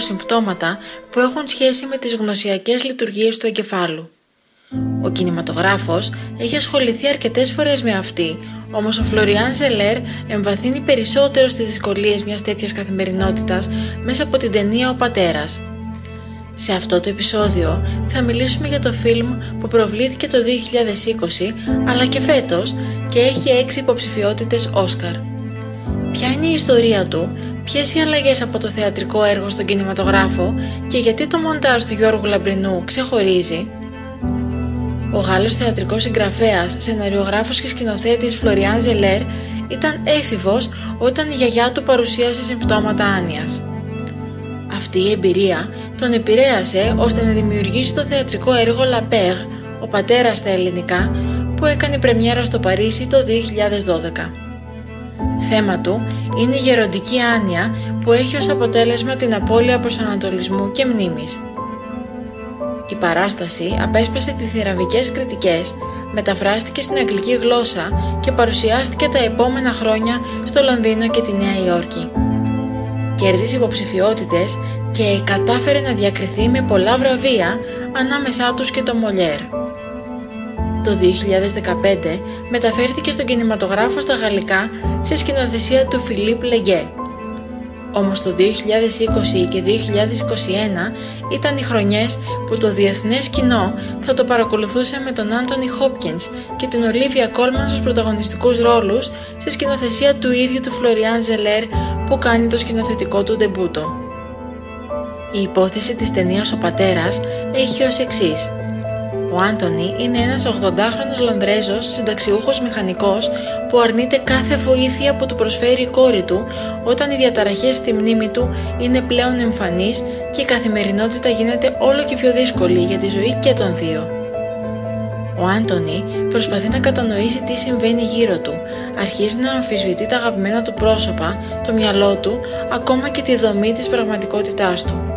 Από συμπτώματα που έχουν σχέση με τις γνωσιακές λειτουργίες του εγκεφάλου. Ο κινηματογράφος έχει ασχοληθεί αρκετές φορές με αυτή, όμως ο Φλωριάν Ζελέρ εμβαθύνει περισσότερο στις δυσκολίες μιας τέτοιας καθημερινότητας μέσα από την ταινία «Ο Πατέρας». Σε αυτό το επεισόδιο θα μιλήσουμε για το φιλμ που προβλήθηκε το 2020 αλλά και φέτος και έχει έξι υποψηφιότητες Όσκαρ. Ποια είναι η ιστορία του, ποιες οι αλλαγές από το θεατρικό έργο στον κινηματογράφο και γιατί το μοντάζ του Γιώργου Λαμπρινού ξεχωρίζει; Ο Γάλλος θεατρικός συγγραφέας, σεναριογράφος και σκηνοθέτης Φλωριάν Ζελέρ ήταν έφηβος όταν η γιαγιά του παρουσίασε συμπτώματα άνοιας. Αυτή η εμπειρία τον επηρέασε ώστε να δημιουργήσει το θεατρικό έργο La Père, ο πατέρας στα ελληνικά, που έκανε πρεμιέρα στο Παρίσι το 2012. Θέμα του είναι η γεροντική άνοια που έχει ως αποτέλεσμα την απώλεια προσανατολισμού και μνήμης. Η παράσταση απέσπασε τις θηραμβικές κριτικές, μεταφράστηκε στην αγγλική γλώσσα και παρουσιάστηκε τα επόμενα χρόνια στο Λονδίνο και τη Νέα Υόρκη. Κέρδισε υποψηφιότητες και κατάφερε να διακριθεί με πολλά βραβεία ανάμεσά τους και το Μολιέρ. Το 2015 μεταφέρθηκε στον κινηματογράφο στα γαλλικά σε σκηνοθεσία του Φιλίπ Λεγκέ. Όμως το 2020 και 2021 ήταν οι χρονιές που το διεθνές κοινό θα το παρακολουθούσε με τον Άντωνι Χόπκινς και την Ολίβια Κόλμαν στους πρωταγωνιστικούς ρόλους σε σκηνοθεσία του ίδιου του Φλωριάν Ζελέρ που κάνει το σκηνοθετικό του ντεμπούτο. Η υπόθεση της ταινίας «Ο πατέρας» έχει ως εξής. Ο Άντωνι είναι ένας 80χρονος Λονδρέζος συνταξιούχος μηχανικός που αρνείται κάθε βοήθεια που του προσφέρει η κόρη του όταν οι διαταραχές στη μνήμη του είναι πλέον εμφανείς και η καθημερινότητα γίνεται όλο και πιο δύσκολη για τη ζωή και των δύο. Ο Άντωνι προσπαθεί να κατανοήσει τι συμβαίνει γύρω του, αρχίζει να αμφισβητεί τα αγαπημένα του πρόσωπα, το μυαλό του, ακόμα και τη δομή της πραγματικότητάς του.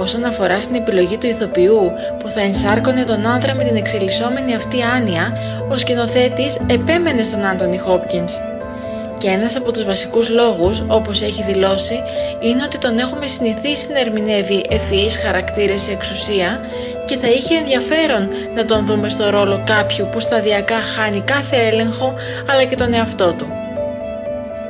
Όσον αφορά στην επιλογή του ηθοποιού που θα ενσάρκωνε τον άνδρα με την εξελισσόμενη αυτή άνοια, ο σκηνοθέτης επέμενε στον Άντωνι Χόπκινς. Και ένας από τους βασικούς λόγους, όπως έχει δηλώσει, είναι ότι τον έχουμε συνηθίσει να ερμηνεύει ευφυείς χαρακτήρες σε εξουσία και θα είχε ενδιαφέρον να τον δούμε στο ρόλο κάποιου που σταδιακά χάνει κάθε έλεγχο αλλά και τον εαυτό του.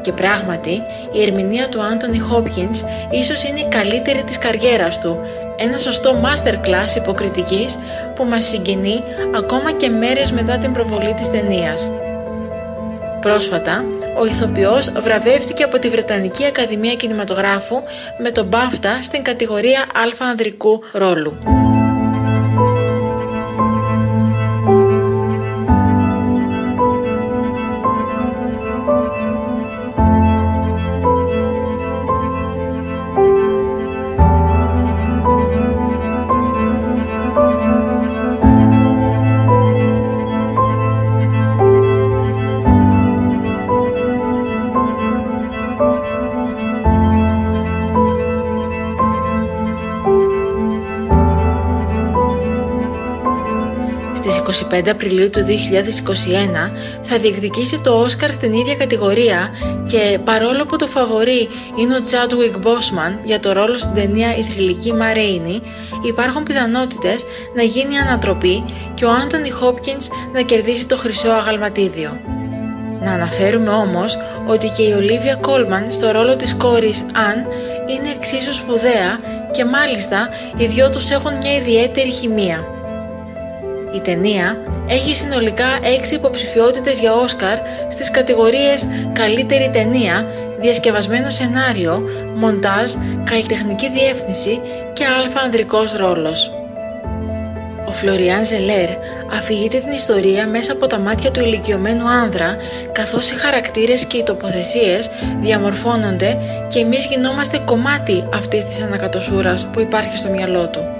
Και πράγματι, η ερμηνεία του Άντωνι Χόπκινς ίσως είναι η καλύτερη της καριέρας του, ένα σωστό masterclass υποκριτικής που μας συγκινεί ακόμα και μέρες μετά την προβολή της ταινίας. Πρόσφατα, ο ηθοποιός βραβεύτηκε από τη Βρετανική Ακαδημία Κινηματογράφου με τον BAFTA στην κατηγορία Α ανδρικού ρόλου. 25 Απριλίου του 2021 θα διεκδικήσει το Όσκαρ στην ίδια κατηγορία και παρόλο που το φαβορεί είναι ο Chadwick Boseman για το ρόλο στην ταινία «Η θρηλυκή Μαρέινη», υπάρχουν πιθανότητες να γίνει ανατροπή και ο Άντωνι Χόπκινς να κερδίσει το χρυσό αγαλματίδιο. Να αναφέρουμε όμως ότι και η Ολίβια Κόλμαν στο ρόλο της κόρης Αν είναι εξίσου σπουδαία και μάλιστα οι δυο τους έχουν μια ιδιαίτερη χημεία. Η ταινία έχει συνολικά 6 υποψηφιότητες για Όσκαρ στις κατηγορίες Καλύτερη ταινία, Διασκευασμένο σενάριο, Μοντάζ, Καλλιτεχνική διεύθυνση και Αλφα ανδρικός ρόλος. Ο Φλωριάν Ζελέρ αφηγείται την ιστορία μέσα από τα μάτια του ηλικιωμένου άνδρα, καθώς οι χαρακτήρες και οι τοποθεσίες διαμορφώνονται και εμείς γινόμαστε κομμάτι αυτής της ανακατοσούρας που υπάρχει στο μυαλό του.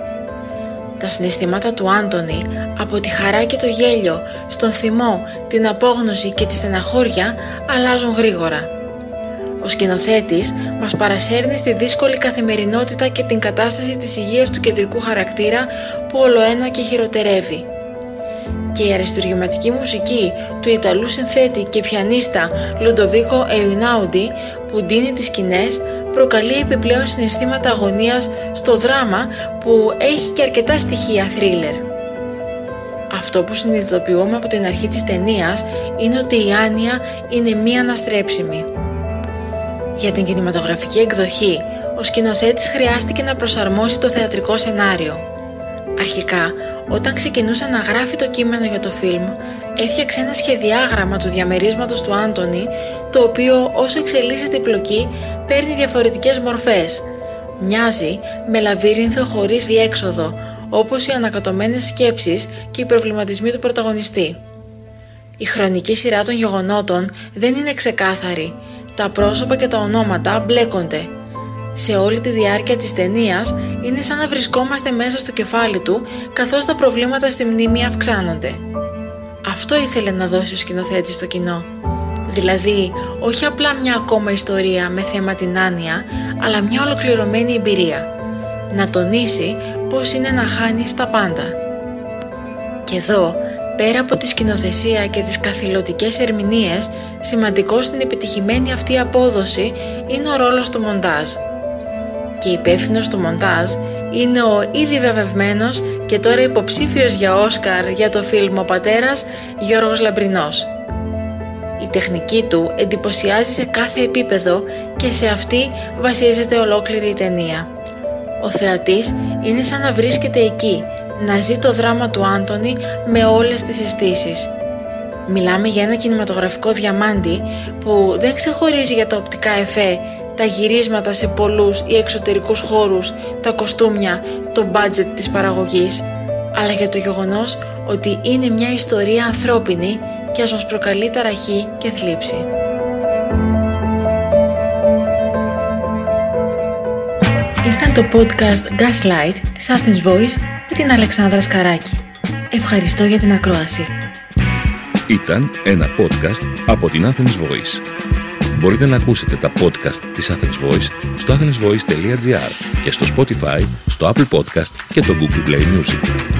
Τα συναισθήματα του Άντωνη, από τη χαρά και το γέλιο, στον θυμό, την απόγνωση και τη στεναχώρια, αλλάζουν γρήγορα. Ο σκηνοθέτης μας παρασέρνει στη δύσκολη καθημερινότητα και την κατάσταση της υγείας του κεντρικού χαρακτήρα που ολοένα και χειροτερεύει. Και η αριστουργηματική μουσική του Ιταλού συνθέτη και πιανίστα Λουντοβίκο Εινάουντι που ντύνει τις σκηνές προκαλεί επιπλέον συναισθήματα αγωνίας στο δράμα που έχει και αρκετά στοιχεία θρίλερ. Αυτό που συνειδητοποιούμε από την αρχή της ταινίας είναι ότι η Άνια είναι μία αναστρέψιμη. Για την κινηματογραφική εκδοχή, ο σκηνοθέτης χρειάστηκε να προσαρμόσει το θεατρικό σενάριο. Αρχικά, όταν ξεκινούσε να γράφει το κείμενο για το φιλμ, έφτιαξε ένα σχεδιάγραμμα του διαμερίσματος του Άντωνη, το οποίο όσο εξελίσσεται η πλοκή, παίρνει διαφορετικές μορφές. Μοιάζει με λαβύρινθο χωρίς διέξοδο, όπως οι ανακατωμένες σκέψεις και οι προβληματισμοί του πρωταγωνιστή. Η χρονική σειρά των γεγονότων δεν είναι ξεκάθαρη τα πρόσωπα και τα ονόματα μπλέκονται. Σε όλη τη διάρκεια της ταινίας είναι σαν να βρισκόμαστε μέσα στο κεφάλι του καθώς τα προβλήματα στη μνήμη αυξάνονται. Αυτό ήθελε να δώσει ο σκηνοθέτης στο κοινό. Δηλαδή, όχι απλά μια ακόμα ιστορία με θέμα την άνοια, αλλά μια ολοκληρωμένη εμπειρία. Να τονίσει πως είναι να χάνεις τα πάντα. Και εδώ Πέρα από τη σκηνοθεσία και τις καθηλωτικές ερμηνείες, σημαντικό στην επιτυχημένη αυτή απόδοση είναι ο ρόλος του μοντάζ. Και υπεύθυνος του μοντάζ είναι ο ήδη βραβευμένος και τώρα υποψήφιος για Όσκαρ για το φιλμ «Ο Πατέρας» Γιώργος Λαμπρινός. Η τεχνική του εντυπωσιάζει σε κάθε επίπεδο και σε αυτή βασίζεται ολόκληρη η ταινία. Ο θεατής είναι σαν να βρίσκεται εκεί να ζει το δράμα του Άντωνη με όλες τις αισθήσεις. Μιλάμε για ένα κινηματογραφικό διαμάντι που δεν ξεχωρίζει για τα οπτικά εφέ, τα γυρίσματα σε πολλούς ή εξωτερικούς χώρους, τα κοστούμια, το budget της παραγωγής, αλλά για το γεγονός ότι είναι μια ιστορία ανθρώπινη και ας μας προκαλεί ταραχή και θλίψη. Ήταν το podcast Gaslight της Athens Voice με την Αλεξάνδρα Σκαράκη. Ευχαριστώ για την ακρόαση. Ήταν ένα podcast από την Athens Voice. Μπορείτε να ακούσετε τα podcast της Athens Voice στο athensvoice.gr και στο Spotify, στο Apple Podcast και το Google Play Music.